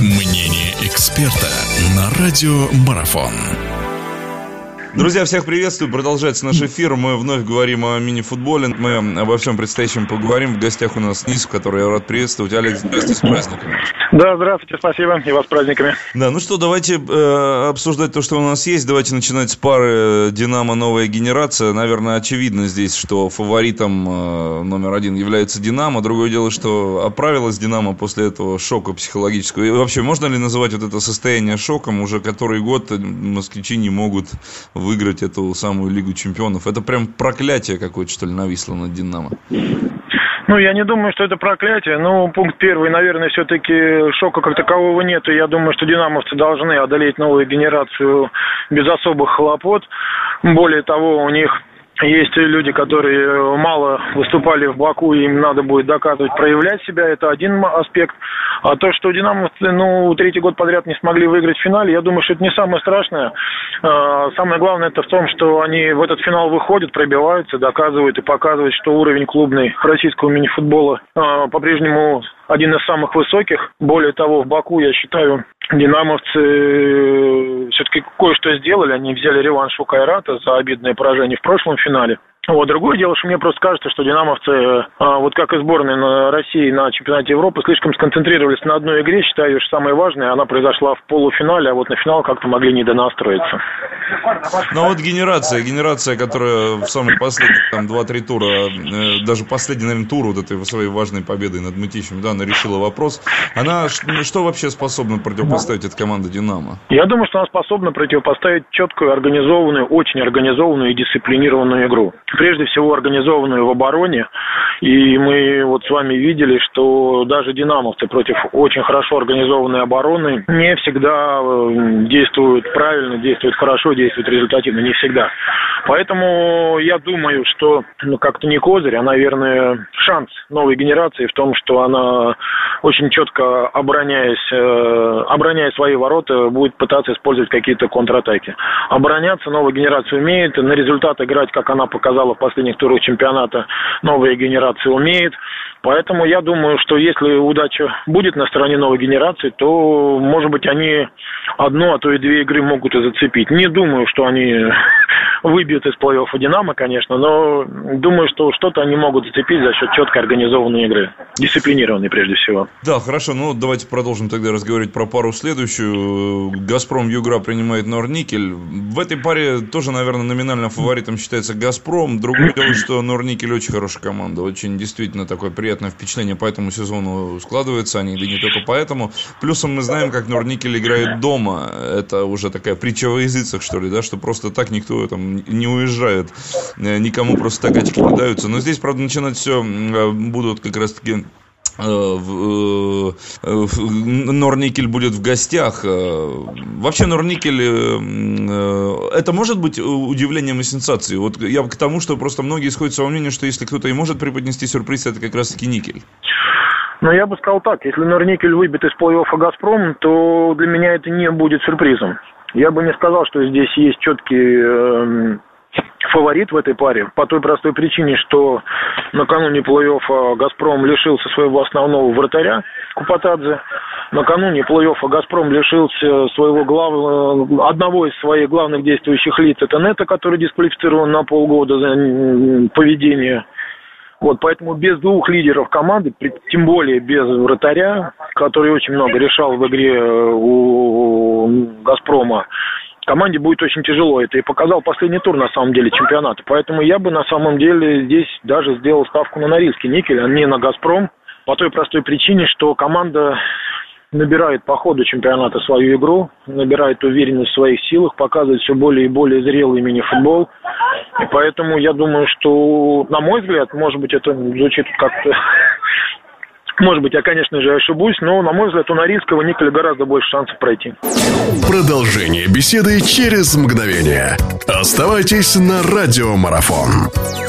Мнение эксперта на радио Марафон. Друзья, всех приветствую. Продолжается наш эфир. Мы вновь говорим о мини-футболе. Мы обо всем предстоящем поговорим. В гостях у нас Низ, который я рад приветствовать. Алекс, здравствуйте, с праздниками. Да, здравствуйте, спасибо. И вас с праздниками. Да, ну что, давайте э, обсуждать то, что у нас есть. Давайте начинать с пары «Динамо. Новая генерация». Наверное, очевидно здесь, что фаворитом э, номер один является «Динамо». Другое дело, что оправилась «Динамо» после этого шока психологического. И вообще, можно ли называть вот это состояние шоком? Уже который год москвичи не могут выиграть эту самую Лигу Чемпионов. Это прям проклятие какое-то, что ли, нависло над «Динамо». Ну, я не думаю, что это проклятие. Ну, пункт первый, наверное, все-таки шока как такового нет. И я думаю, что динамовцы должны одолеть новую генерацию без особых хлопот. Более того, у них есть люди, которые мало выступали в Баку, им надо будет доказывать, проявлять себя. Это один аспект. А то, что динамовцы, ну, третий год подряд не смогли выиграть в финале, я думаю, что это не самое страшное. А, самое главное это в том, что они в этот финал выходят, пробиваются, доказывают и показывают, что уровень клубный российского мини-футбола а, по-прежнему один из самых высоких. Более того, в Баку, я считаю, динамовцы э, все-таки кое-что сделали. Они взяли реванш у Кайрата за обидное поражение в прошлом финале. Вот. Другое дело, что мне просто кажется, что динамовцы, а, вот как и сборная на России на чемпионате Европы, слишком сконцентрировались на одной игре. Считаю, что самое важное, она произошла в полуфинале, а вот на финал как-то могли не донастроиться. Ну вот генерация, генерация, которая в самый последний, там, 2-3 тура, э, даже последний, наверное, тур вот этой своей важной победой над Мытищем, да, она решила вопрос. Она что вообще способна противопоставить эта команда «Динамо»? Я думаю, что она способна противопоставить четкую, организованную, очень организованную и дисциплинированную игру прежде всего организованную в обороне. И мы вот с вами видели, что даже динамовцы против очень хорошо организованной обороны не всегда э, действуют правильно, действуют хорошо, действуют результативно, не всегда. Поэтому я думаю, что ну, как-то не козырь, а, наверное, шанс новой генерации в том, что она очень четко обороняясь, э, обороняя свои ворота, будет пытаться использовать какие-то контратаки. Обороняться новая генерация умеет, на результат играть, как она показала в последних турах чемпионата, новая генерация умеет. Поэтому я думаю, что если удача будет на стороне новой генерации, то, может быть, они одну, а то и две игры могут и зацепить. Не думаю, что они выбьют из плей-оффа «Динамо», конечно, но думаю, что что-то они могут зацепить за счет четко организованной игры. Дисциплинированной, прежде всего. Да, хорошо. Ну, давайте продолжим тогда разговаривать про пару следующую. «Газпром» Югра принимает Норникель. В этой паре тоже, наверное, номинальным фаворитом считается «Газпром». Другое дело, что Норникель очень хорошая команда. Очень действительно такое приятное впечатление по этому сезону складывается. Они, да не только поэтому. Плюсом мы знаем, как Норникель играет дома. Это уже такая притча во языцах, что ли, да, что просто так никто там не уезжают, э, никому просто так очки не даются. Но здесь, правда, начинать все э, будут как раз-таки э, Норникель будет в гостях. Вообще Норникель, это может быть удивлением и сенсацией? Вот я к тому, что просто многие сходятся во мнению, что если кто-то и может преподнести сюрприз, это как раз-таки Никель. Ну, я бы сказал так, если Норникель выбит из плей-оффа «Газпром», то для меня это не будет сюрпризом. Я бы не сказал, что здесь есть четкий э, фаворит в этой паре по той простой причине, что накануне плей-оффа «Газпром» лишился своего основного вратаря Купатадзе. Накануне плей-оффа «Газпром» лишился своего главного, одного из своих главных действующих лиц. Это Нета, который дисквалифицирован на полгода за поведение вот, поэтому без двух лидеров команды, тем более без вратаря, который очень много решал в игре э, у «Газпрома», команде будет очень тяжело. Это и показал последний тур, на самом деле, чемпионата. Поэтому я бы, на самом деле, здесь даже сделал ставку на Норильский никель, а не на «Газпром». По той простой причине, что команда набирает по ходу чемпионата свою игру, набирает уверенность в своих силах, показывает все более и более зрелый мини-футбол. И поэтому я думаю, что, на мой взгляд, может быть, это звучит как-то может быть, я, конечно же, ошибусь, но, на мой взгляд, у Норильского Николя гораздо больше шансов пройти. Продолжение беседы через мгновение. Оставайтесь на радиомарафон.